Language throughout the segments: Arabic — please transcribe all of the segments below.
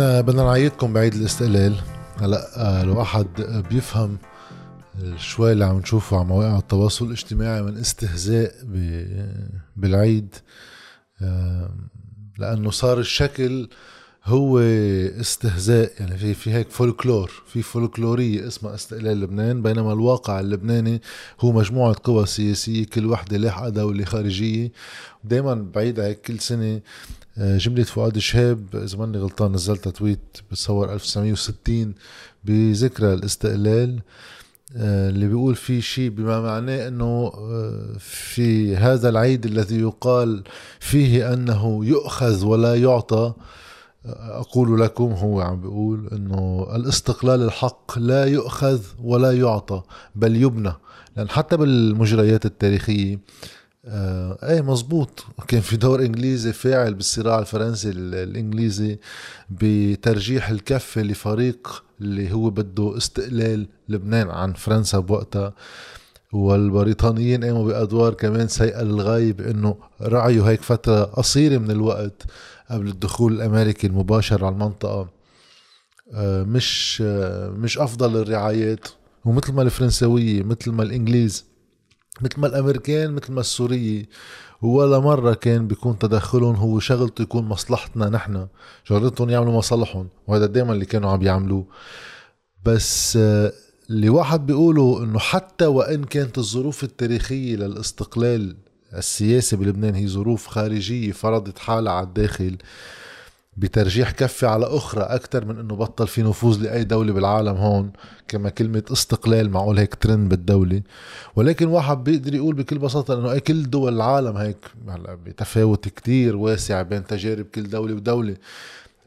بدنا نعيدكم بعيد الاستقلال. هلا آه، الواحد بيفهم شوي اللي عم نشوفه على مواقع التواصل الاجتماعي من استهزاء بالعيد. لأنه صار الشكل هو استهزاء. يعني في في هيك فولكلور في فولكلورية اسمها استقلال لبنان بينما الواقع اللبناني هو مجموعة قوى سياسية كل وحدة لاحقه دوله خارجية. دائما بعيد هيك كل سنة جملة فؤاد شهاب إذا ماني غلطان نزلتها تويت بتصور 1960 بذكرى الاستقلال آه، اللي بيقول في شيء بما معناه إنه آه، في هذا العيد الذي يقال فيه أنه يؤخذ ولا يعطى أقول لكم هو عم بيقول إنه الاستقلال الحق لا يؤخذ ولا يعطى بل يبنى. لأن حتى بالمجريات التاريخية آه إيه مزبوط كان في دور إنجليزي فاعل بالصراع الفرنسي الإنجليزي بترجيح الكفه لفريق اللي هو بده استقلال لبنان عن فرنسا بوقتها. والبريطانيين قاموا بأدوار كمان سيئة للغايه بانه رعيوا هيك فترة قصيرة من الوقت قبل الدخول الأمريكي المباشر على المنطقة. آه، مش آه، مش أفضل الرعايات. ومثل ما الفرنسوية مثل ما الإنجليز مثل ما الأمريكان مثل ما السورية ولا مرة كان بيكون تدخلهم هو شغلته يكون مصلحتنا نحن شغلتهم يعملوا مصالحهم وهذا دائما اللي كانوا عم يعملوه. بس آه، اللي واحد بيقوله إنه حتى وإن كانت الظروف التاريخية للاستقلال السياسي بلبنان هي ظروف خارجية فرضت حالها على الداخل بترجيح كفة على أخرى أكثر من إنه بطل في نفوذ لأي دولة بالعالم هون كما كلمة استقلال معقول هيك ترند بالدولة. ولكن واحد بيقدر يقول بكل بساطة إنه أي كل دول العالم هيك هلا بتفاوت كتير واسع بين تجارب كل دولة ودولة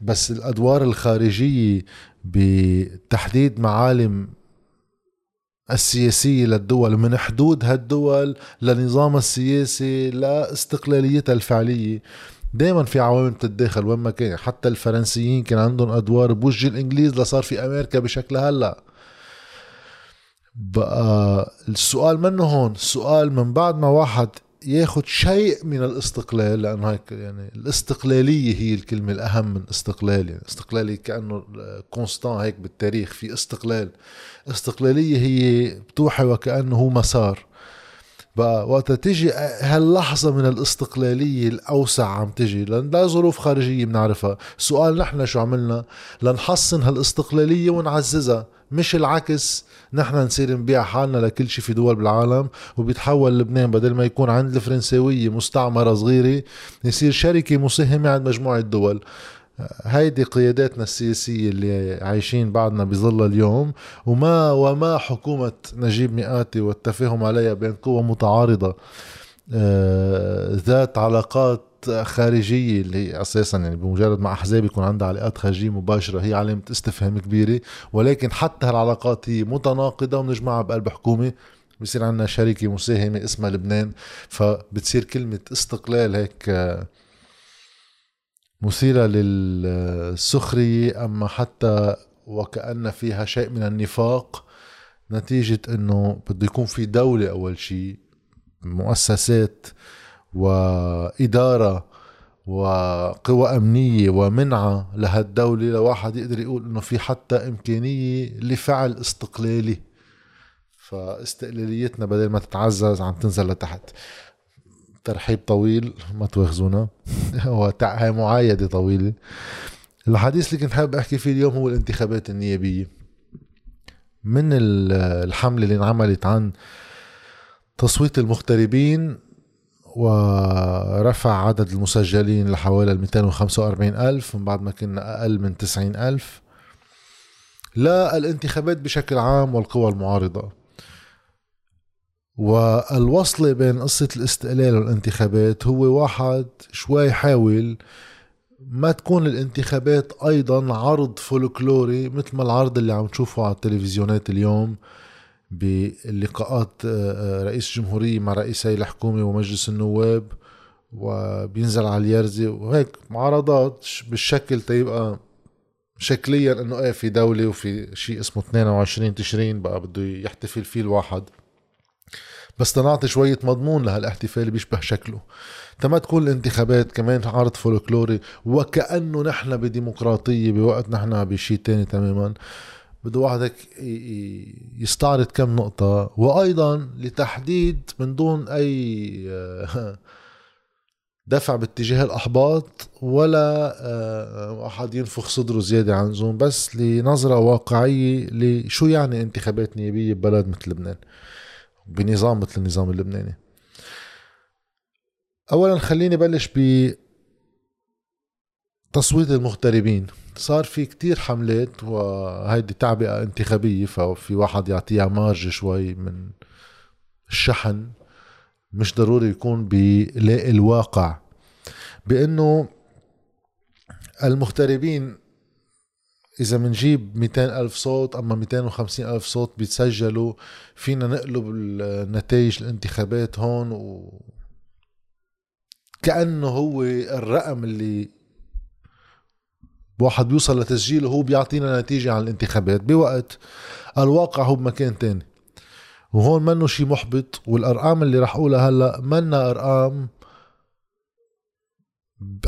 بس الأدوار الخارجية بتحديد معالم السياسية للدول من حدود هالدول لنظام السياسي لاستقلاليتها الفعلية. دائما في عوامل بتتداخل وين ما كان. حتى الفرنسيين كان عندهم أدوار بوجه الإنجليز لصار في أمريكا بشكل هلأ. بقى السؤال منه هون السؤال من بعد ما واحد ياخد شيء من الاستقلال لأنه هيك يعني الاستقلالية هي الكلمة الأهم من استقلال يعني استقلالي كأنه كونستان هيك بالتاريخ في استقلال. استقلالية هي بتوحي وكأنه هو مسار. وقت تيجي هاللحظة من الاستقلالية الأوسع عم تجي. لأن لا ظروف خارجية بنعرفها. سؤال نحن شو عملنا؟ لنحصن هالإستقلالية ونعززها. مش العكس. نحن نصير نبيع حالنا لكل شيء في دول بالعالم وبيتحول لبنان بدل ما يكون عند الفرنساوية مستعمرة صغيرة يصير شركة مساهمة عند مجموعة دول. هيدي قياداتنا السياسية اللي عايشين بعدنا بظل اليوم وما وما حكومة نجيب مئاتي والتفاهم عليها بين قوى متعارضة آه، ذات علاقات خارجية اللي هي أساسا يعني بمجرد ما أحزاب يكون عندها علاقات خارجية مباشرة هي علامة استفهام كبيرة. ولكن حتى هالعلاقات هي متناقضة ونجمعها بقلب حكومة بصير عندنا شركة مساهمة اسمها لبنان فبتصير كلمة استقلال هيك آه، مثيرة للسخرية أما حتى وكأن فيها شيء من النفاق نتيجة أنه بده يكون في دولة أول شيء مؤسسات وإدارة وقوى أمنية ومنعة لهالدولة لواحد يقدر يقول أنه في حتى إمكانية لفعل استقلالي. فاستقلاليتنا بدل ما تتعزز عم تنزل لتحت. ترحيب طويل ما تواخذونا. هاي معايدة طويلة. الحديث اللي كنت حابب أحكي فيه اليوم هو الانتخابات النيابية. من الحملة اللي انعملت عن تصويت المغتربين ورفع عدد المسجلين لحوالي 245 ألف من بعد ما كنا أقل من 90 ألف لا الانتخابات بشكل عام والقوى المعارضة. والوصلة بين قصة الاستقلال والانتخابات هو واحد شوي حاول ما تكون الانتخابات أيضا عرض فولكلوري مثل ما العرض اللي عم تشوفه على التلفزيونات اليوم بلقاءات آه، آه، رئيس الجمهورية مع رئيسي الحكومة ومجلس النواب وبينزل على اليرزي وهيك معارضات بالشكل تيبقى شكليا إنه إيه في دولة وفي شيء اسمه 22 تشرين بقى بده يحتفل فيه الواحد. بس تنعطي شوية مضمون لهالاحتفال بيشبه شكله. تما تكون الانتخابات كمان عرض فولكلوري وكأنه نحن بديمقراطية بوقت نحن بشيء تاني تماما. بده واحد هيك يستعرض كم نقطة وأيضا لتحديد من دون أي دفع باتجاه الأحباط ولا آه، أحد ينفخ صدره زيادة عن زوم بس لنظرة واقعية لشو يعني انتخابات نيابية ببلد مثل لبنان. بنظام مثل النظام اللبناني. أولا خليني بلش ب تصويت المغتربين. صار في كتير حملات وهيدي تعبئة انتخابية ففي واحد يعطيها مارج شوي من الشحن. مش ضروري يكون بلاقي الواقع. بأنه المغتربين إذا بنجيب 200 ألف صوت أما 250 ألف صوت بيتسجلوا فينا نقلب النتائج الانتخابات هون و كأنه هو الرقم اللي واحد بيوصل لتسجيله هو بيعطينا نتيجة عن الانتخابات. بوقت الواقع هو بمكان تاني. وهون منه شي محبط والأرقام اللي رح أقولها هلأ منا أرقام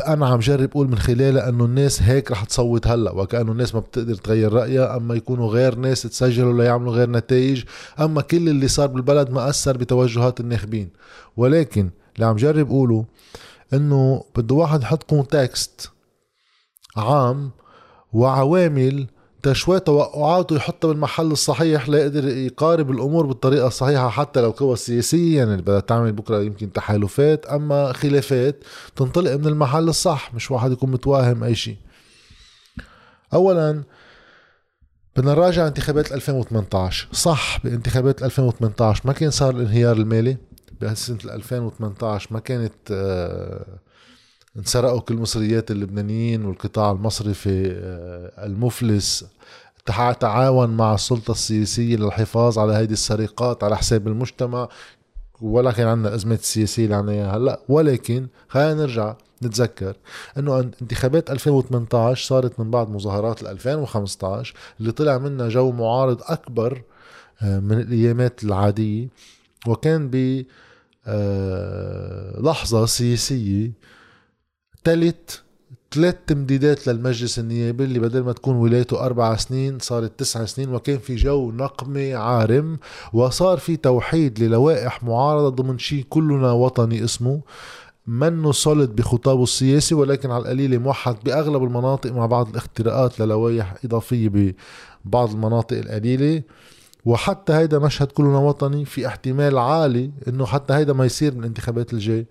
أنا عم جرب أقول من خلالها إنه الناس هيك رح تصوت هلأ وكأنه الناس ما بتقدر تغير رأيها أما يكونوا غير ناس تسجلوا ليعملوا غير نتائج أما كل اللي صار بالبلد ما أثر بتوجهات الناخبين. ولكن اللي عم جرب أقوله إنه بده واحد يحط كونتكست عام وعوامل شوي توقعاته يحطها بالمحل الصحيح ليقدر يقارب الأمور بالطريقة الصحيحة حتى لو قوى سياسيه يعني بدها تعمل بكرة يمكن تحالفات أما خلافات تنطلق من المحل الصح مش واحد يكون متواهم أي شيء. اولا بدنا نراجع انتخابات 2018 صح بانتخابات 2018 ما كان صار الانهيار المالي؟ بسنة 2018 ما كانت آه انسرقوا كل مصريات اللبنانيين والقطاع المصرفي آه، المفلس. تعاون مع السلطة السياسية للحفاظ على هذه السرقات على حساب المجتمع. ولا كان عندنا الأزمات السياسية اللي عنا هلأ. ولكن خلينا نرجع نتذكر إنه انتخابات 2018 صارت من بعد مظاهرات 2015 اللي طلع منها جو معارض أكبر آه، من الأيامات العادية. وكان ب آه، لحظة تلت ثلاث تمديدات للمجلس النيابي اللي بدل ما تكون ولايته أربع سنين صارت تسع سنين وكان في جو نقمة عارم وصار في توحيد للوائح معارضة ضمن شيء كلنا وطني اسمه منه صلد بخطابه السياسي ولكن على القليل موحد بأغلب المناطق مع بعض الاختراقات للوائح إضافية ببعض المناطق القليلة. وحتى هيدا مشهد كلنا وطني في احتمال عالي إنه حتى هيدا ما يصير من الانتخابات الجاي.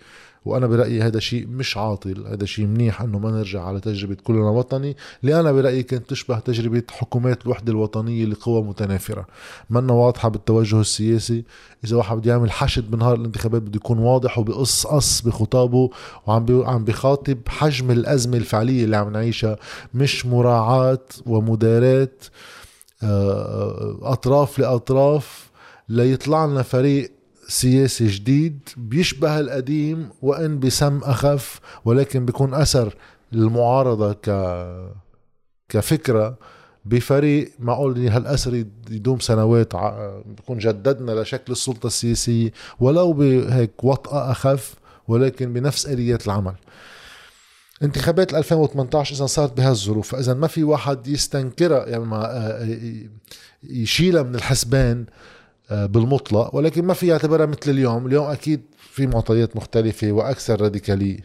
وأنا برأيي هذا شيء مش عاطل هذا شيء منيح إنه ما نرجع على تجربة كلنا وطني اللي أنا برأيي كانت تشبه تجربة حكومات الوحدة الوطنية لقوى متنافرة. منا واضحة بالتوجه السياسي. إذا واحد بده يعمل حشد بنهار الانتخابات بده يكون واضح وبقص قص بخطابه وعم بي عم بخاطب حجم الأزمة الفعلية اللي عم نعيشها. مش مراعاة ومداراة آه، آه، أطراف لأطراف. ليطلع لنا فريق سياسي جديد بيشبه القديم وإن بسم أخف ولكن بيكون أثر المعارضة ك كفكرة بفريق معقول هالأسر يدوم سنوات بكون جددنا لشكل السلطة السياسية ولو بهيك وطأة أخف ولكن بنفس آليات العمل. انتخابات 2018 اذا صارت بهالظروف فاذا ما في واحد يستنكرها يعني ما آه، يشيلها من الحسبان. آه، بالمطلق ولكن ما في يعتبرها مثل اليوم. اليوم أكيد في معطيات مختلفة وأكثر راديكالية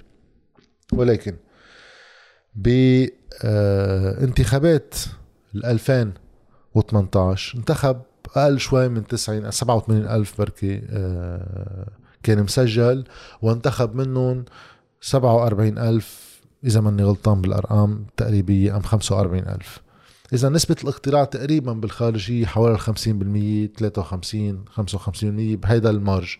ولكن بانتخابات ال 2018 انتخب أقل شوي من 90 87 ألف بركي آه، كان مسجل وانتخب منهم 47 ألف إذا ماني غلطان بالأرقام تقريبية أم 45 ألف. إذا نسبة الاقتراع تقريبا بالخارجية حوالي 50% 53 55% بهيدا ال margin.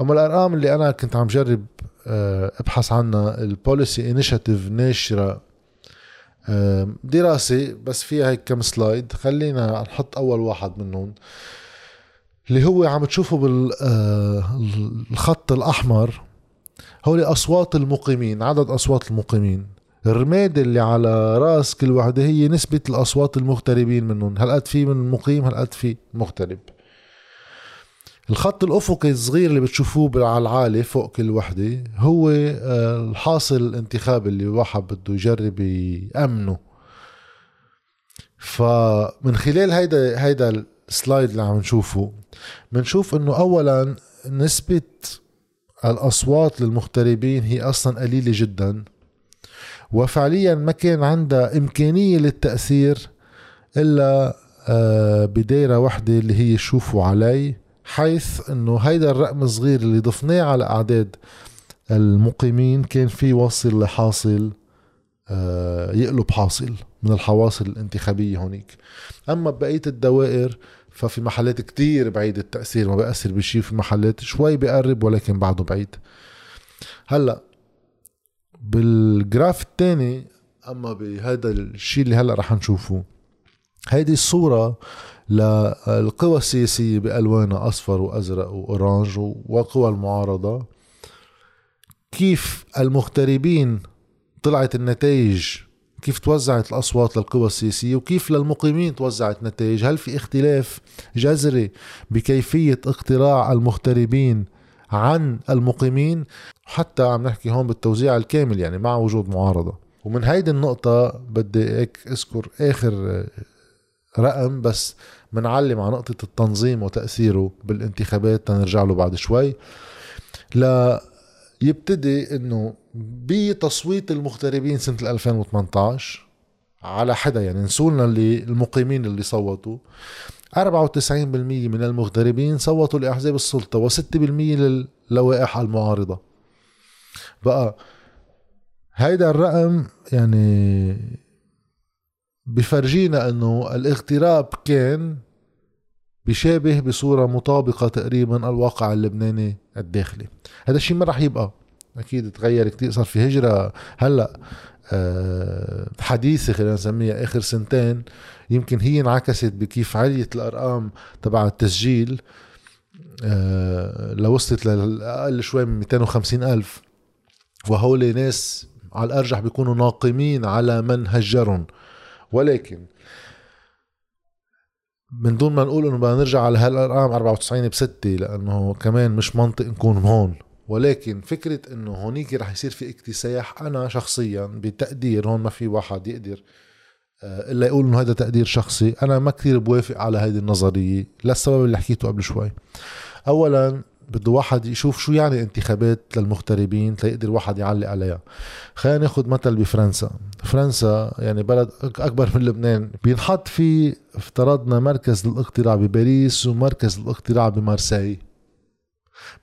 أما الأرقام اللي أنا كنت عم جرب آه، أبحث عنها ال Policy Initiative ناشرة دراسة بس فيها هيك كم سلايد خلينا نحط أول واحد منهم اللي هو عم تشوفه بالخط آه، الأحمر. هول أصوات المقيمين عدد أصوات المقيمين. الرماد اللي على راس كل وحدة هي نسبة الأصوات المغتربين منهم. هالقد في من مقيم؟ هالقد في مغترب؟ الخط الأفقي الصغير اللي بتشوفوه على العالي فوق كل وحدة هو آه، الحاصل الانتخابي اللي الواحد بده يجرب يأمنه. فمن خلال هيدا هيدا السلايد اللي عم نشوفه بنشوف إنه اولا نسبة الأصوات للمغتربين هي أصلا قليلة جدا. وفعليا ما كان عندها إمكانية للتأثير إلا آه، بدايرة وحدة اللي هي شوفوا علي حيث إنه هيدا الرقم الصغير اللي ضفناه على أعداد المقيمين كان في وصل لحاصل آه، يقلب حاصل من الحواصل الانتخابية هونيك. أما بقية الدوائر ففي محلات كتير بعيد التأثير ما بأثر بشي في محلات شوي بقرب ولكن بعده بعيد. هلأ بالجراف الثاني أما بهذا الشيء اللي هلأ رح نشوفه. هيدي الصورة للقوى السياسية بألوانها أصفر وأزرق وأورانج وقوى المعارضة. كيف المغتربين طلعت النتائج؟ كيف توزعت الأصوات للقوى السياسية؟ وكيف للمقيمين توزعت نتائج هل في اختلاف جذري بكيفية اقتراع المغتربين عن المقيمين حتى عم نحكي هون بالتوزيع الكامل يعني مع وجود معارضة. ومن هيدي النقطة بدي هيك أذكر آخر رقم بس منعلم على نقطة التنظيم وتأثيره بالانتخابات تنرجع له بعد شوي. لا يبتدي إنه بتصويت المغتربين سنة 2018 على حدا يعني نسولنا اللي المقيمين اللي صوتوا. 94% من المغتربين صوتوا لأحزاب السلطة و6% للوائح المعارضة. بقى هيدا الرقم يعني بفرجينا إنه الاغتراب كان بيشابه بصورة مطابقة تقريبا الواقع اللبناني الداخلي. هذا الشيء ما رح يبقى. أكيد تغير كتير. صار في هجرة هلأ آه، حديثة خلينا نسميها آخر سنتين يمكن هي انعكست بكيف عليت الأرقام تبع التسجيل آه، لو وصلت لأقل شوي من 250 ألف. وهول ناس على الأرجح بيكونوا ناقمين على من هجرهم. ولكن من دون ما نقول إنه بدنا نرجع على هالأرقام 94 بستة لأنه كمان مش منطق نكون هون. ولكن فكرة إنه هونيك رح يصير في اكتساح أنا شخصيا بتقدير هون ما في واحد يقدر آه، إلا يقول إنه هذا تقدير شخصي أنا ما كثير بوافق على هذه النظرية للسبب اللي حكيته قبل شوي. اولا بده واحد يشوف شو يعني انتخابات للمغتربين تيقدر واحد يعلق عليها. خلينا ناخذ مثل بفرنسا. فرنسا يعني بلد أكبر من لبنان. بينحط فيه افترضنا مركز للاقتراع بباريس ومركز للاقتراع بمارسي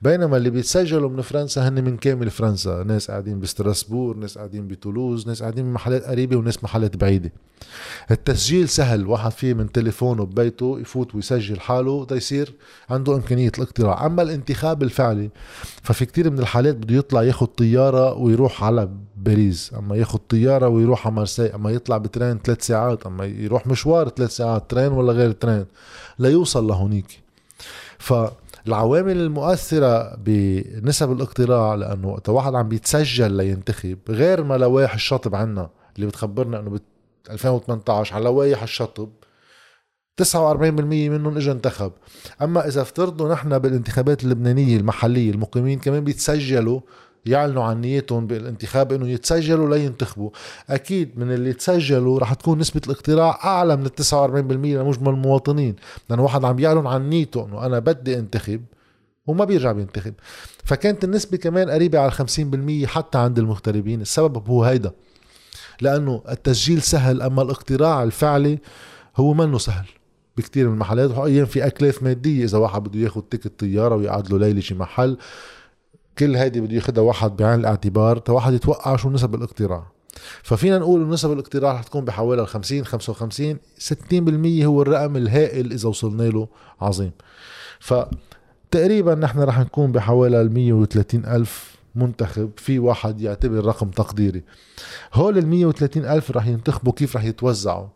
بينما اللي بيتسجلوا من فرنسا هن من كامل فرنسا. ناس قاعدين بستراسبور ناس قاعدين بتولوز ناس قاعدين بمحلات قريبة وناس محلات بعيدة. التسجيل سهل واحد فيه من تليفونه ببيته يفوت ويسجل حاله ده يصير عنده إمكانية الاقتراع. أما الانتخاب الفعلي ففي كتير من الحالات بده يطلع ياخد طيارة ويروح على باريس أما ياخد طيارة ويروح على مارسي أما يطلع بترين ثلاث ساعات أما يروح مشوار ثلاث ساعات ترين ولا غير ترين ليوصل لهونيك. ف العوامل المؤثرة بنسب الاقتراع لأنه وقت واحد عم بيتسجل لينتخب غير ما لوائح الشطب عنا اللي بتخبرنا أنه ب 2018 على لوائح الشطب 49% منهم اجى انتخب. أما إذا افترضوا نحن بالانتخابات اللبنانية المحلية المقيمين كمان بيتسجلوا يعلنوا عن نيتهم بالانتخاب إنه يتسجلوا لينتخبوا. أكيد من اللي تسجلوا رح تكون نسبة الاقتراع أعلى من ال 49% لمجمل المواطنين. لأنه واحد عم يعلن عن نيته إنه أنا بدي انتخب وما بيرجع بينتخب. فكانت النسبة كمان قريبة على 50% حتى عند المغتربين. السبب هو هيدا. لأنه التسجيل سهل أما الاقتراع الفعلي هو منه سهل بكتير من المحلات. وأيام في أكلاف مادية إذا واحد بده ياخد تيكت طيارة ويقعد له ليلة شي محل. كل هيدي بده ياخذها واحد بعين الاعتبار تا واحد يتوقع شو نسب الاقتراع. ففينا نقول نسب الاقتراع رح تكون بحوالي ال 50 55 60% هو الرقم الهائل إذا وصلنا له عظيم. فتقريبا نحن رح نكون بحوالي ال 130 ألف منتخب في واحد يعتبر رقم تقديري. هول ال 130 ألف رح ينتخبوا كيف رح يتوزعوا.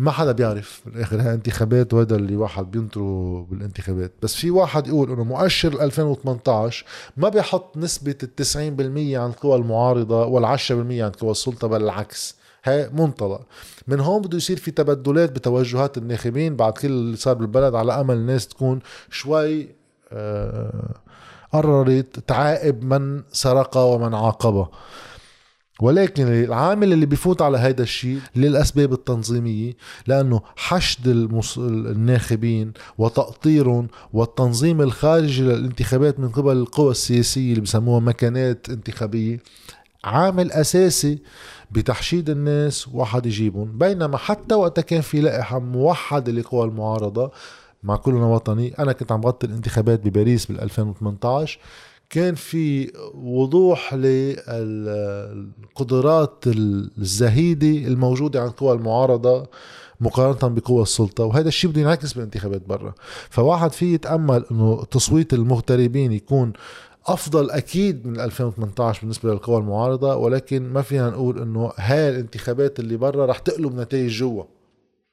ما حدا بيعرف بالاخر هاي انتخابات وهذا اللي واحد بينطره بالانتخابات. بس في واحد يقول إنه مؤشر 2018 ما بيحط نسبة ال 90% عند القوى المعارضة وال 10% عند قوى السلطة بل العكس. هاي منطلق. من هون بده يصير في تبدلات بتوجهات الناخبين بعد كل اللي صار بالبلد على أمل الناس تكون شوي آه، قررت تعاقب من سرق ومن عاقبه ولكن العامل اللي بيفوت على هيدا الشيء للأسباب التنظيمية لأنه حشد المص... الناخبين وتأطيرهم والتنظيم الخارجي للانتخابات من قبل القوى السياسية اللي بسموها مكانات انتخابية عامل أساسي بتحشيد الناس واحد يجيبهم. بينما حتى وقت كان في لائحة موحدة لقوى المعارضة مع كلنا وطني أنا كنت عم بغطي الانتخابات بباريس بال 2018 كان في وضوح للقدرات الزهيدة الموجودة عند قوى المعارضة مقارنة بقوى السلطة وهذا الشيء بده ينعكس بالانتخابات برا. فواحد فيه يتأمل إنه تصويت المغتربين يكون أفضل أكيد من 2018 بالنسبة للقوى المعارضة ولكن ما فينا نقول إنه هاي الانتخابات اللي برا رح تقلب نتائج جوا.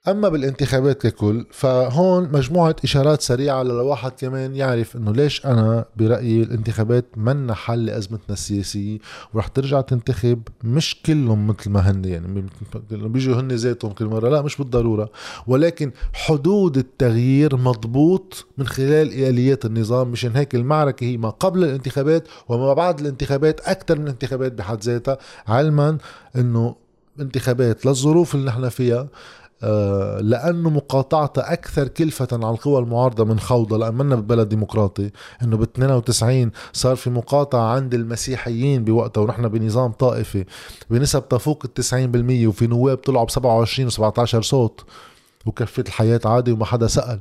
أما بالانتخابات ككل فهون مجموعة إشارات سريعة للواحد كمان يعرف إنه ليش أنا برأيي الانتخابات منا حل لأزمتنا السياسية ورح ترجع تنتخب مش كلهم مثل ما هن يعني بيجوا هن ذاتهم كل مرة. لا مش بالضرورة. ولكن حدود التغيير مضبوط من خلال آليات النظام مشان هيك المعركة هي ما قبل الانتخابات وما بعد الانتخابات أكثر من الانتخابات بحد ذاتها. علما إنه انتخابات للظروف اللي نحن فيها لأنه مقاطعتها أكثر كلفة على القوى المعارضة من خوضها لأن منا ببلد ديمقراطي إنه بال 92 صار في مقاطعة عند المسيحيين بوقتها ونحن بنظام طائفي بنسب تفوق ال 90% وفي نواب طلعوا ب 27 و17 صوت وكفت الحياة عادي وما حدا سأل.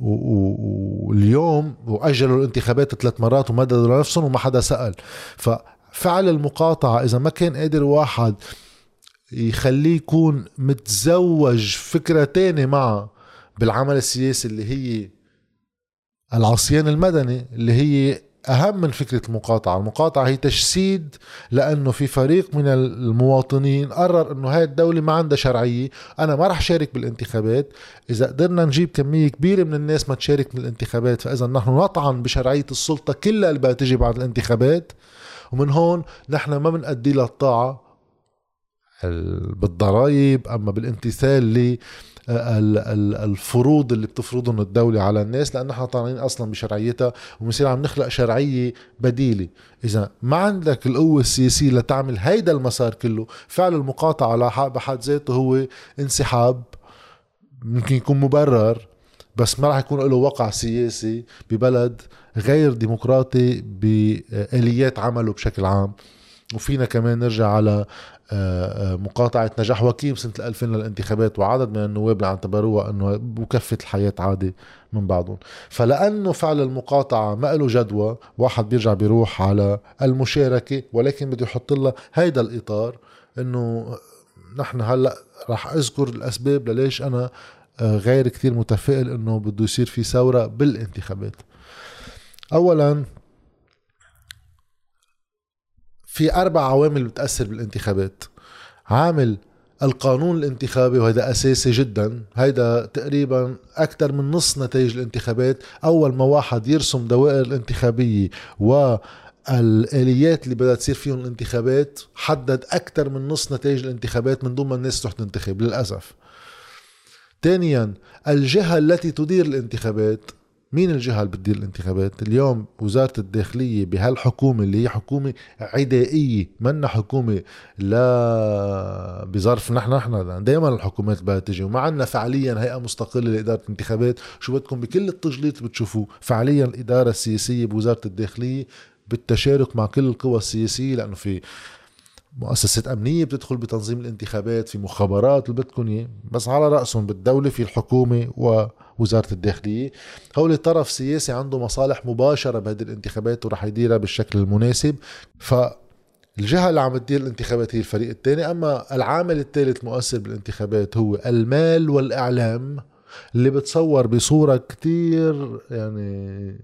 واليوم وأجلوا الانتخابات ثلاث مرات ومددوا لنفسهم وما حدا سأل. ففعل المقاطعة إذا ما كان قادر واحد يخليه يكون متزوج فكرة تانية معه بالعمل السياسي اللي هي العصيان المدني اللي هي أهم من فكرة المقاطعة. المقاطعة هي تجسيد لأنه في فريق من المواطنين قرر أنه هاي الدولة ما عندها شرعية أنا ما رح شارك بالانتخابات. إذا قدرنا نجيب كمية كبيرة من الناس ما تشارك بالانتخابات فإذا نحن نطعن بشرعية السلطة كلها اللي تجي بعد الانتخابات ومن هون نحن ما بنأدي لها الطاعة بالضرائب أما بالامتثال للفروض اللي بتفرضهم الدولة على الناس لأن نحن طالعين أصلا بشرعيتها وبنصير عم نخلق شرعية بديلة. إذا ما عندك القوة السياسية لتعمل هيدا المسار كله فعل المقاطعة على بحد ذاته هو انسحاب ممكن يكون مبرر بس ما راح يكون له وقع سياسي ببلد غير ديمقراطي بآليات عمله بشكل عام. وفينا كمان نرجع على مقاطعة نجاح وكيم سنة 2000 للانتخابات وعدد من النواب اللي اعتبروها إنه بكفة الحياة عادي من بعضهم. فلأنه فعل المقاطعة ما له جدوى واحد بيرجع بيروح على المشاركة ولكن بده يحط لها هيدا الإطار إنه نحن هلأ رح أذكر الأسباب لليش أنا آه، غير كثير متفائل إنه بده يصير في ثورة بالانتخابات. اولا في أربع عوامل بتأثر بالانتخابات. عامل القانون الانتخابي وهذا أساسي جدا. هيدا تقريبا أكثر من نص نتائج الانتخابات. أول ما واحد يرسم دوائر الانتخابية و الاليات اللي بدها تصير فيهم الانتخابات حدد أكثر من نص نتائج الانتخابات من دون ما الناس تروح تنتخب للأسف. ثانيا الجهة التي تدير الانتخابات. مين الجهة اللي بتدير الانتخابات؟ اليوم وزارة الداخلية بهالحكومة اللي هي حكومة عدائية منا حكومة لا بظرف نحن نحن دائما الحكومات بدها تجي. وما عندنا فعليا هيئة مستقلة لإدارة الانتخابات شو بدكم؟ بكل التجليط بتشوفوه فعليا الإدارة السياسية بوزارة الداخلية بالتشارك مع كل القوى السياسية لأنه في مؤسسات أمنية بتدخل بتنظيم الانتخابات في مخابرات اللي بدكم إياه بس على رأسهم بالدولة في الحكومة ووزارة الداخلية. هول طرف سياسي عنده مصالح مباشرة بهذه الانتخابات ورح يديرها بالشكل المناسب. ف الجهة اللي عم تدير الانتخابات هي الفريق الثاني أما العامل الثالث مؤثر بالانتخابات هو المال والإعلام اللي بتصور بصورة كتير يعني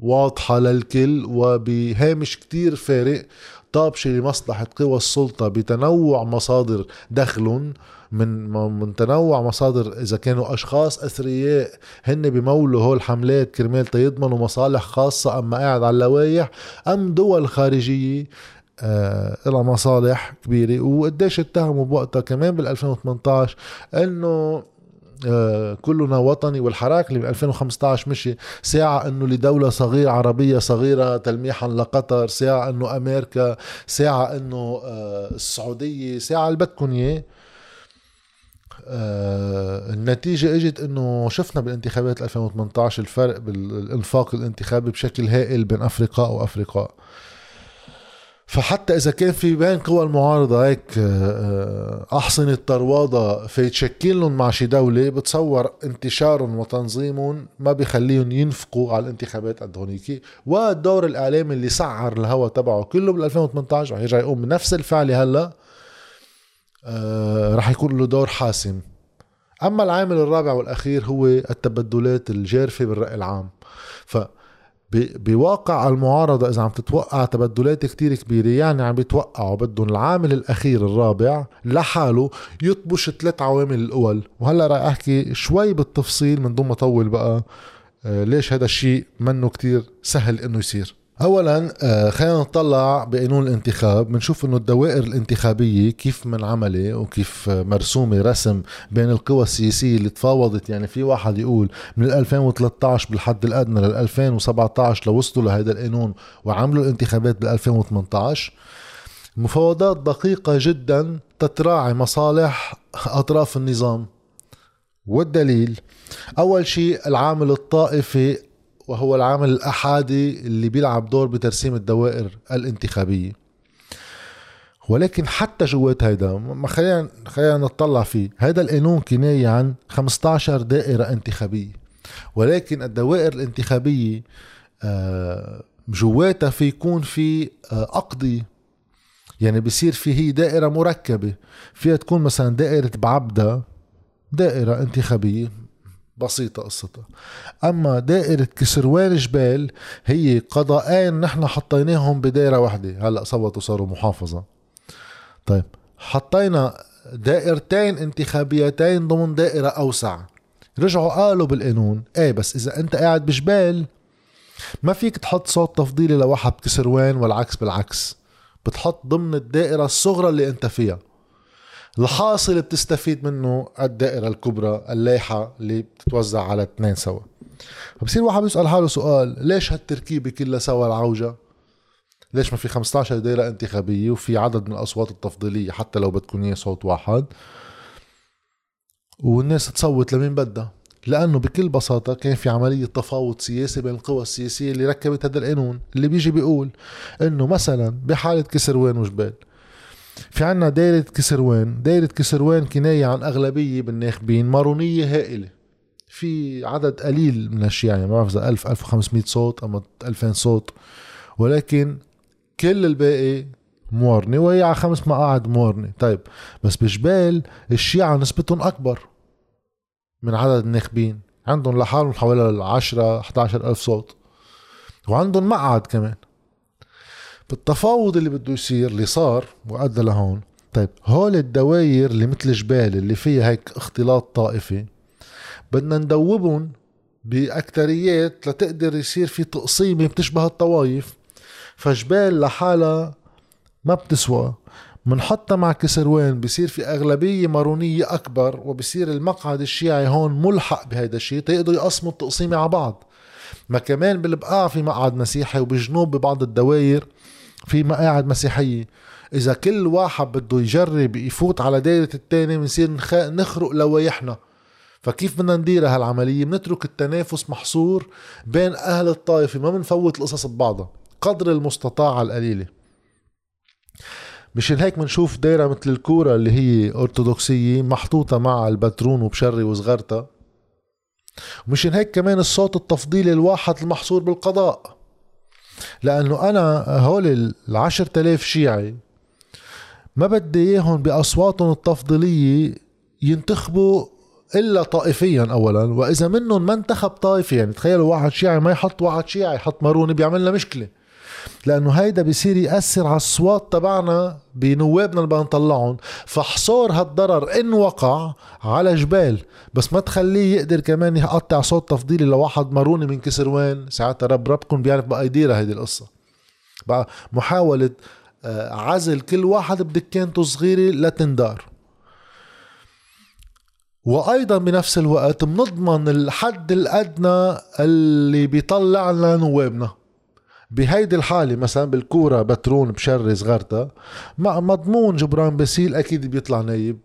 واضحة للكل وبهامش كتير فارق طابشة لمصلحة قوى السلطة بتنوع مصادر دخلهم من من تنوع مصادر إذا كانوا أشخاص أثرياء. هن بمولوا هول الحملات كرمال تيضمنوا مصالح خاصة أما قاعد على اللوايح أم دول خارجية آه لها مصالح كبيرة. وقديش اتهموا بوقتها كمان بال 2018 إنه كلنا وطني. والحراك اللي من 2015 مشي ساعة إنه لدولة صغيرة عربية صغيرة تلميحا لقطر ساعة إنه أمريكا ساعة إنه آه، السعودية ساعة اللي بدكم آه النتيجة إجت إنه شفنا بالانتخابات 2018 الفرق بالإنفاق الانتخابي بشكل هائل بين افريقاء وافريقاء فحتى إذا كان في بين قوى المعارضة هيك آه، آه، احصنه طرواده في تشكلهم مع شي دولة بتصور انتشارهم وتنظيمهم ما بيخليهم ينفقوا على الانتخابات قد هونيك. والدور الإعلامي اللي سعر الهوى تبعه كله بال 2018 رح يرجع يقوم بنفس الفعل هلأ آه رح يكون له دور حاسم. أما العامل الرابع والأخير هو التبدلات الجارفة بالرأي العام. ف بواقع المعارضة إذا عم تتوقع تبدلات كتير كبيرة يعني عم بيتوقعوا بدهم العامل الأخير الرابع لحاله يطبش ثلاث عوامل الأول. وهلأ رح أحكي شوي بالتفصيل من دون ما أطول بقى آه، ليش هذا الشيء منه كتير سهل إنه يصير. اولا آه، خلينا نطلع بقانون الانتخاب بنشوف إنه الدوائر الانتخابية كيف منعمله وكيف مرسومة رسم بين القوى السياسية اللي تفاوضت. يعني في واحد يقول من 2013 بالحد الأدنى لل 2017 لوصلوا لهذا القانون وعملوا الانتخابات بال 2018 مفاوضات دقيقة جدا تتراعي مصالح أطراف النظام. والدليل؟ أول شيء العامل الطائفي وهو العامل الأحادي اللي بيلعب دور بترسيم الدوائر الانتخابية. ولكن حتى جوات هيدا؟ ما خلينا خلينا نطلع فيه. هيدا القانون كناية عن 15 دائرة انتخابية. ولكن الدوائر الانتخابية آه، جواتها في يكون في آه، أقضية يعني بصير في هي دائرة مركبة. فيها تكون مثلا دائرة بعبدة دائرة انتخابية. بسيطة قصتها. أما دائرة كسروان جبال هي قضاءين نحن حطيناهم بدائرة واحدة. هلأ صوتوا صاروا محافظة. طيب حطينا دائرتين انتخابيتين ضمن دائرة أوسع. رجعوا قالوا بالقانون إيه بس إذا أنت قاعد بجبال ما فيك تحط صوت تفضيلي لواحد بكسروان والعكس بالعكس. بتحط ضمن الدائرة الصغرى اللي أنت فيها. الحاصل بتستفيد منه الدائرة الكبرى اللايحة اللي بتتوزع على اثنين سوا. فبصير واحد بيسأل حاله سؤال ليش هالتركيبة كلها سوا العوجة ليش ما في 15 دائرة انتخابية وفي عدد من الأصوات التفضيلية حتى لو بدكم إياه صوت واحد؟ والناس تصوت لمين بدها؟ لأنه بكل بساطة كان في عملية تفاوض سياسي بين القوى السياسية اللي ركبت هذا القانون. اللي بيجي بيقول إنه مثلا بحالة كسروان وجبال في عنا دايرة كسروان. دايرة كسروان كناية عن أغلبية بالناخبين مارونية هائلة. في عدد قليل من الشيعة يعني ما بعرف إذا 1000 1500 صوت أما 2000 صوت. ولكن كل الباقي مورنة وهي على خمس مقاعد مورنة. طيب بس بجبال الشيعة نسبتهم أكبر من عدد الناخبين. عندهم لحالهم حوالي 10 11 ألف صوت. وعندهم مقعد كمان. بالتفاوض اللي بده يصير اللي صار وأدى لهون. طيب هول الدواير اللي مثل جبال اللي فيها هيك اختلاط طائفي بدنا ندوبهم بأكتريات لتقدر يصير في تقسيمة بتشبه الطوايف. فجبال لحالها ما بتسوى. منحطها مع كسروان بصير في أغلبية مارونية أكبر وبصير المقعد الشيعي هون ملحق بهيدا الشيء تيقدروا يقسموا التقسيمة على بعض. ما كمان بالبقاع في مقعد مسيحي وبجنوب ببعض الدواير في مقاعد مسيحية. إذا كل واحد بده يجرب يفوت على دايرة التاني بنصير نخرق لوايحنا. فكيف بدنا ندير هالعملية؟ بنترك التنافس محصور بين أهل الطائفة ما بنفوت القصص ببعضها. قدر المستطاع على القليلة. مشان هيك بنشوف دايرة مثل الكورة اللي هي أرثوذكسية محطوطة مع البترون وبشري وصغرتها ومشان هيك كمان الصوت التفضيلي الواحد المحصور بالقضاء. لأنه أنا هول العشر تلاف شيعي ما بدي إياهم بأصواتهم التفضيلية ينتخبوا إلا طائفيا اولا وإذا منهم ما انتخب طائفي يعني تخيلوا واحد شيعي ما يحط واحد شيعي يحط ماروني بيعمل لنا مشكلة. لأنه هيدا بصير يأثر على الصوات تبعنا بنوابنا اللي بدنا نطلعهم. فحصور هالضرر إن وقع على جبال. بس ما تخليه يقدر كمان يقطع صوت تفضيلي لواحد ماروني من كسروان ساعتها رب ربكم بيعرف بقى يديرها هيدي القصة. بقى محاولة آه، عزل كل واحد بدكانته صغيرة لتندار وأيضا بنفس الوقت بنضمن الحد الأدنى اللي بيطلع لنا نوابنا بهيدي الحالة مثلا بالكورة بترون بشري صغرتها مع مضمون جبران باسيل أكيد بيطلع نايب.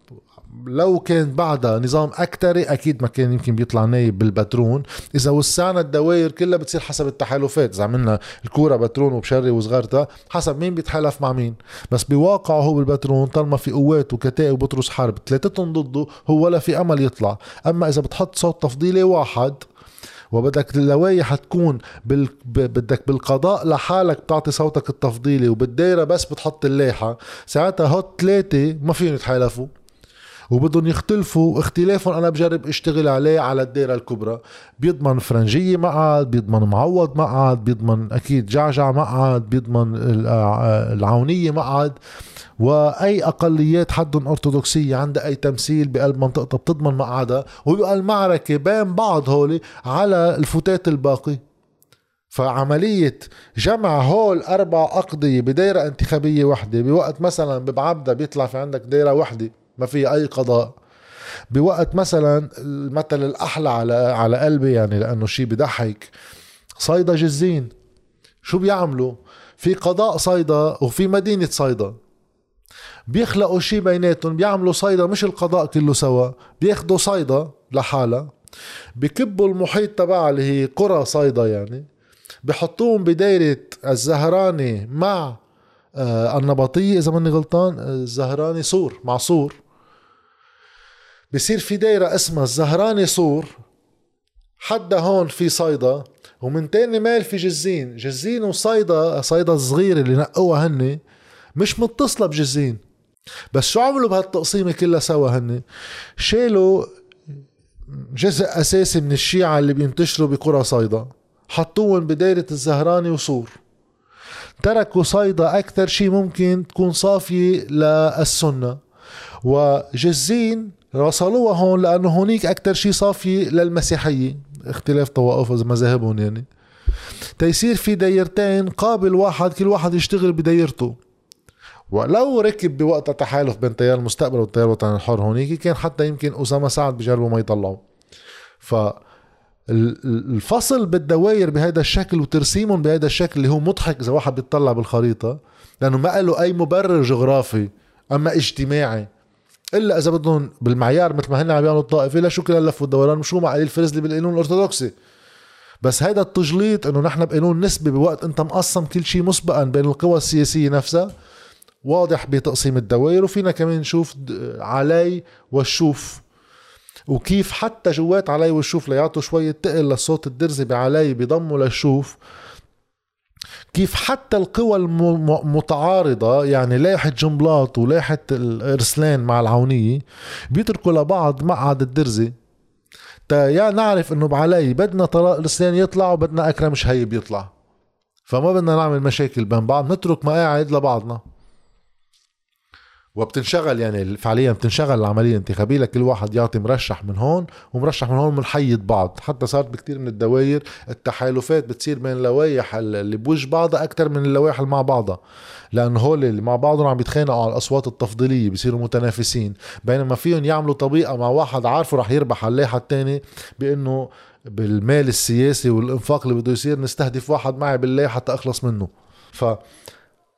لو كان بعدها نظام أكتري أكيد ما كان يمكن بيطلع نايب بالبترون. إذا وسعنا الدوائر كلها بتصير حسب التحالفات. إذا عملنا الكورة بترون وبشري وصغرتها حسب مين بيتحالف مع مين. بس بواقعه هو بالبترون طالما في قوات وكتائب وبطرس حرب ثلاثتهم ضده هو ولا في أمل يطلع. أما إذا بتحط صوت تفضيلي واحد وبدك اللوائح تكون بال... بدك بالقضاء لحالك بتعطي صوتك التفضيلي وبالدايرة بس بتحط اللايحة ساعتها هوت ثلاثة ما فيهم يتحالفوا. وبدهم يختلفوا اختلافهم. أنا بجرب أشتغل عليه على الدائرة الكبرى. بيضمن فرنجية مقعد بيضمن معوض مقعد بيضمن أكيد جعجع مقعد بيضمن العونية مقعد. وأي أقليات حدهم أرثوذكسية عندها أي تمثيل بقلب منطقتها بتضمن مقعدها. ويبقى المعركة بين بعض هولي على الفتات الباقي. فعملية جمع هول أربع أقضية بدايرة انتخابية وحدة بوقت مثلا ببعبدة بيطلع في عندك دايرة وحدة. ما في أي قضاء. بوقت مثلا المثل الأحلى على على قلبي يعني لأنه شيء بضحك صيدا جزين. شو بيعملوا؟ في قضاء صيدا وفي مدينة صيدا. بيخلقوا شيء بيناتهم بيعملوا صيدا مش القضاء كله سوا. بياخدوا صيدا لحالها. بكبوا المحيط تبعها اللي هي قرى صيدا يعني. بحطوهم بدايرة الزهراني مع آه النبطية إذا ماني غلطان الزهراني سور مع سور بصير في دايرة اسمها الزهراني صور حدا هون في صيدا ومن تاني مال في جزين. جزين وصيدا صيدا الصغيرة اللي نقوها هني مش متصلة بجزين. بس شو عملوا بهالتقسيمة كلها سوا هني شالوا جزء أساسي من الشيعة اللي بينتشروا بقرى صيدا حطوهم بدايرة الزهراني وصور تركوا صيدا أكثر شيء ممكن تكون صافية للسنة. وجزين وصلوها هون لأنه هونيك أكثر شيء صافي للمسيحية. اختلاف طوائف مذاهبهم يعني. تيصير في دايرتين قابل واحد كل واحد يشتغل بدايرته. ولو ركب بوقتها تحالف بين تيار المستقبل والتيار الوطني الحر هونيك كان حتى يمكن أسامة سعد بجربوا ما يطلعوا ف الفصل بالدوائر بهذا الشكل وترسيمهم بهذا الشكل اللي هو مضحك إذا واحد بيطلع بالخريطة لأنه ما له أي مبرر جغرافي أما اجتماعي. إلا إذا بدهم بالمعيار مثل ما هن عم بيعملوا الطائفه لا شو كل اللف والدوران مشو مع علي الفرزلي بالقانون الأرثوذكسي. بس هيدا التجليط إنه نحن بقانون نسبي بوقت أنت مقسم كل شيء مسبقا بين القوى السياسية نفسها واضح بتقسيم الدوائر وفينا كمان نشوف علي والشوف وكيف حتى جوات علي والشوف ليعطوا شوية تقل للصوت الدرزي بعلي بيضموا للشوف كيف حتى القوى المتعارضة يعني لايحة جنبلاط ولايحة الرسلان مع العونية بيتركوا لبعض مقعد الدرزي. تا يا نعرف إنه بعلي بدنا طلاق رسلان يطلع وبدنا أكرم شهيب يطلع. فما بدنا نعمل مشاكل بين بعض نترك مقاعد لبعضنا. وبتنشغل يعني فعليا بتنشغل العملية الانتخابية لكل واحد يعطي مرشح من هون ومرشح من هون بنحيد بعض. حتى صارت بكثير من الدوائر التحالفات بتصير بين اللوائح اللي بوجه بعضها أكثر من اللوائح اللي مع بعضها. لأنه هول اللي مع بعضهم عم بيتخانقوا على الأصوات التفضيلية بيصيروا متنافسين. بينما فيهم يعملوا طبيقه مع واحد عارفه رح يربح على اللائحة الثاني بإنه بالمال السياسي والإنفاق اللي بده يصير نستهدف واحد معي بالله حتى أخلص منه. ف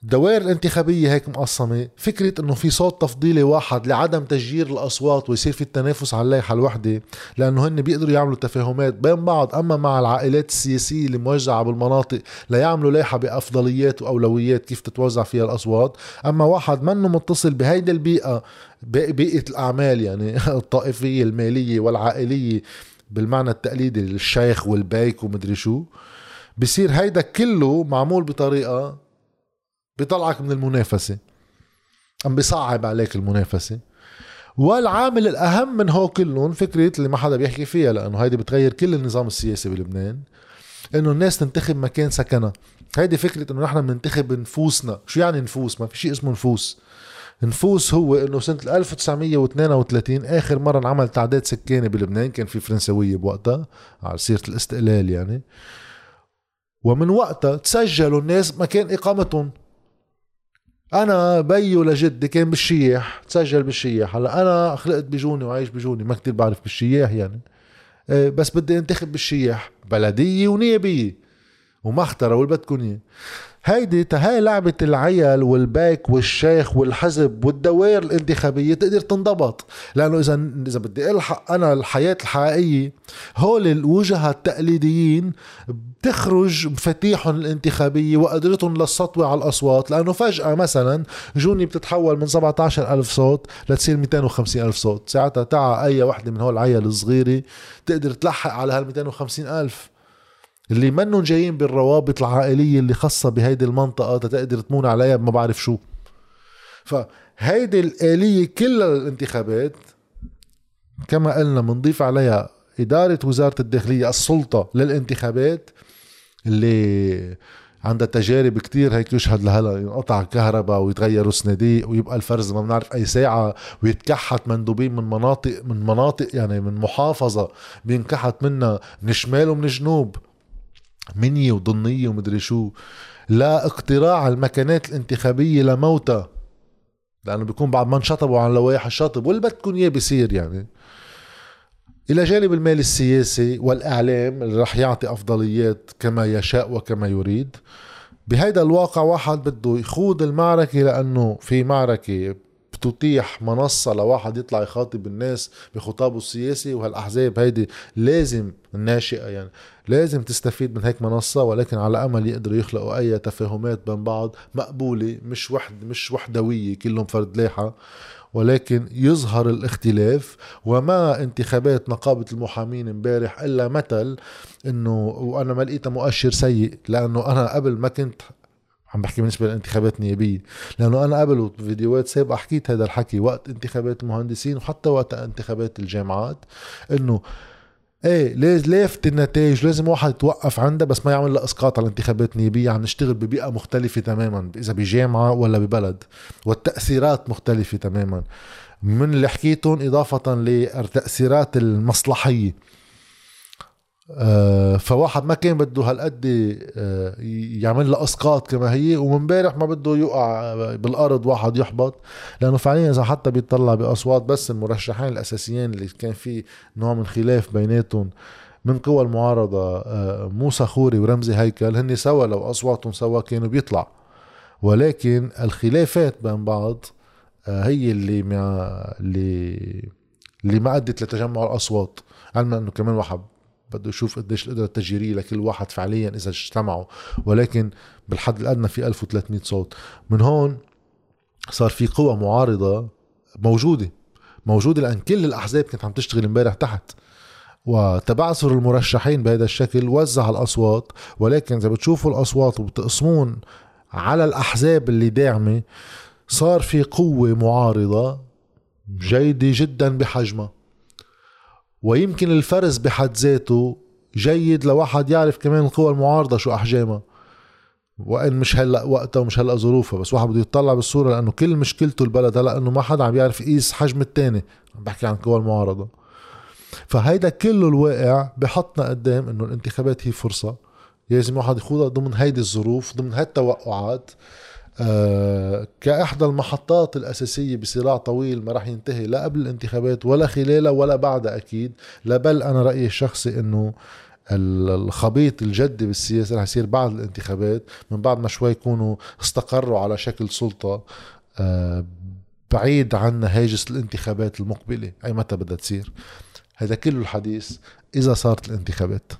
الدوائر الانتخابية هيك مقسمة. فكرة إنه في صوت تفضيلي واحد لعدم تشجير الأصوات ويصير في التنافس على اللائحة الوحدة لأنه هن بيقدروا يعملوا تفاهمات بين بعض. أما مع العائلات السياسية اللي موزعة بالمناطق ليعملوا لائحة بأفضليات وأولويات كيف تتوزع فيها الأصوات. أما واحد منه متصل بهيدي البيئة بيئة الأعمال يعني الطائفية المالية والعائلية بالمعنى التقليدي الشيخ والبيك ومدري شو. بصير هيدا كله معمول بطريقة بيطلعك من المنافسة. عم بيصعب عليك المنافسة. والعامل الأهم من هو كلهم فكرة اللي ما حدا بيحكي فيها لأنه هيدي بتغير كل النظام السياسي بلبنان إنه الناس تنتخب مكان سكنها. هيدي فكرة إنه نحن بننتخب نفوسنا. شو يعني نفوس؟ ما في شيء اسمه نفوس. نفوس هو إنه سنة 1932 آخر مرة انعمل تعداد سكاني بلبنان. كان في فرنسوية بوقتها على سيرة الاستقلال يعني. ومن وقتها تسجلوا الناس مكان إقامتهم. أنا بيو لجدي كان بالشيح تسجل بالشيح هلأ أنا خلقت بجوني وعايش بجوني ما كتير بعرف بالشياح يعني. إيه، بس بدي انتخب بالشيح بلدية ونيابية واللي بدكم اياه هيدي هاي لعبة العيل والباك والشيخ والحزب والدوائر الانتخابية تقدر تنضبط. لأنه إذا إذا بدي ألحق أنا الحياة الحقيقية هول الوجهاء التقليديين بتخرج مفاتيحهم الانتخابية وقدرتهم للسطوة على الأصوات. لأنه فجأة مثلا جوني بتتحول من 17 ألف صوت لتصير 250 ألف صوت. ساعتها تعا أي وحدة من هول العيال الصغيرة تقدر تلحق على هال 250 ألف. اللي منهم جايين بالروابط العائلية اللي خاصة بهيدي المنطقة تقدر تمون عليها ما بعرف شو. فهيدي الآلية كلها للانتخابات كما قلنا بنضيف عليها إدارة وزارة الداخلية السلطة للانتخابات اللي عندها تجارب كتير هيك يشهد لهلا ينقطع الكهرباء ويتغيروا صناديق ويبقى الفرز ما بنعرف أي ساعة ويتكحت مندوبين من مناطق من مناطق يعني من محافظة بينكحت منها من الشمال ومن الجنوب منية وضنية ومدري شو. لا اقتراع المكانات الانتخابية لموتى لأنه بيكون بعد ما انشطبوا عن لوائح الشاطب واللي بدكم إياه بيصير يعني. إلى جانب المال السياسي والإعلام اللي رح يعطي أفضليات كما يشاء وكما يريد. بهيدا الواقع واحد بده يخوض المعركة لأنه في معركة بتتيح منصة لواحد يطلع يخاطب الناس بخطابه السياسي وهالأحزاب هيدي لازم الناشئة يعني. لازم تستفيد من هيك منصة ولكن على أمل يقدروا يخلقوا أي تفاهمات بين بعض مقبولة مش وحد مش وحدوية كلهم فرد لاحة ولكن يظهر الاختلاف وما انتخابات نقابة المحامين امبارح إلا مثل إنه وأنا ما لقيتها مؤشر سيء لأنه أنا قبل ما كنت عم بحكي بالنسبة للانتخابات النيابية لأنه أنا قبل فيديوهات سابقة حكيت هذا الحكي وقت انتخابات المهندسين وحتى وقت انتخابات الجامعات إنه إيه لافت النتائج؟ لازم واحد يتوقف عندها بس ما يعمل لها إسقاط على الانتخابات النيابيه عم نشتغل ببيئة مختلفة تماما إذا بجامعة ولا ببلد والتأثيرات مختلفة تماما. من اللي حكيتهم إضافة للتاثيرات المصلحية. فواحد ما كان بده هالقد آه، يعمل لها اسقاط كما هي ومنبارح ما بده يوقع بالارض واحد يحبط لأنه فعليا إذا حتى بيطلع بأصوات بس المرشحين الأساسيين اللي كان في نوع من خلاف بيناتهم من قوى المعارضة آه، موسى خوري ورمزي هيكل هن سوا لو أصواتهم سوا كانوا بيطلع. ولكن الخلافات بين بعض هي اللي ما اللي اللي ما أدت لتجمع الأصوات علما أنه كمان واحد بده يشوف قديش القدرة التشجيرية لكل واحد فعليا إذا اجتمعوا. ولكن بالحد الأدنى في 1300 صوت. من هون صار في قوى معارضة موجودة موجودة لأن كل الأحزاب كانت عم تشتغل امبارح تحت. وتبعثر المرشحين بهذا الشكل وزع الأصوات. ولكن إذا بتشوفوا الأصوات وبتقسمون على الأحزاب اللي داعمة صار في قوة معارضة جيدة جدا بحجمها. ويمكن الفرز بحد ذاته جيد لواحد يعرف كمان القوى المعارضة شو أحجامها. وإن مش هلأ وقتها ومش هلأ ظروفها بس واحد بده يطلع بالصورة لأنه كل مشكلته البلد هلأ إنه ما حدا عم يعرف يقيس حجم التاني. عم بحكي عن قوى المعارضة. فهيدا كله الواقع بحطنا قدام إنه الانتخابات هي فرصة. لازم واحد يخوضها ضمن هيدي الظروف ضمن هالتوقعات. كإحدى المحطات الأساسية بصراع طويل ما راح ينتهي لا قبل الانتخابات ولا خلالها ولا بعدها أكيد لا بل أنا رأيي الشخصي أنه الخبيط الجدي بالسياسة رح يصير بعد الانتخابات من بعد ما شوي يكونوا استقروا على شكل سلطة آه بعيد عن هاجس الانتخابات المقبلة أي متى بدها تصير. هذا كله الحديث إذا صارت الانتخابات.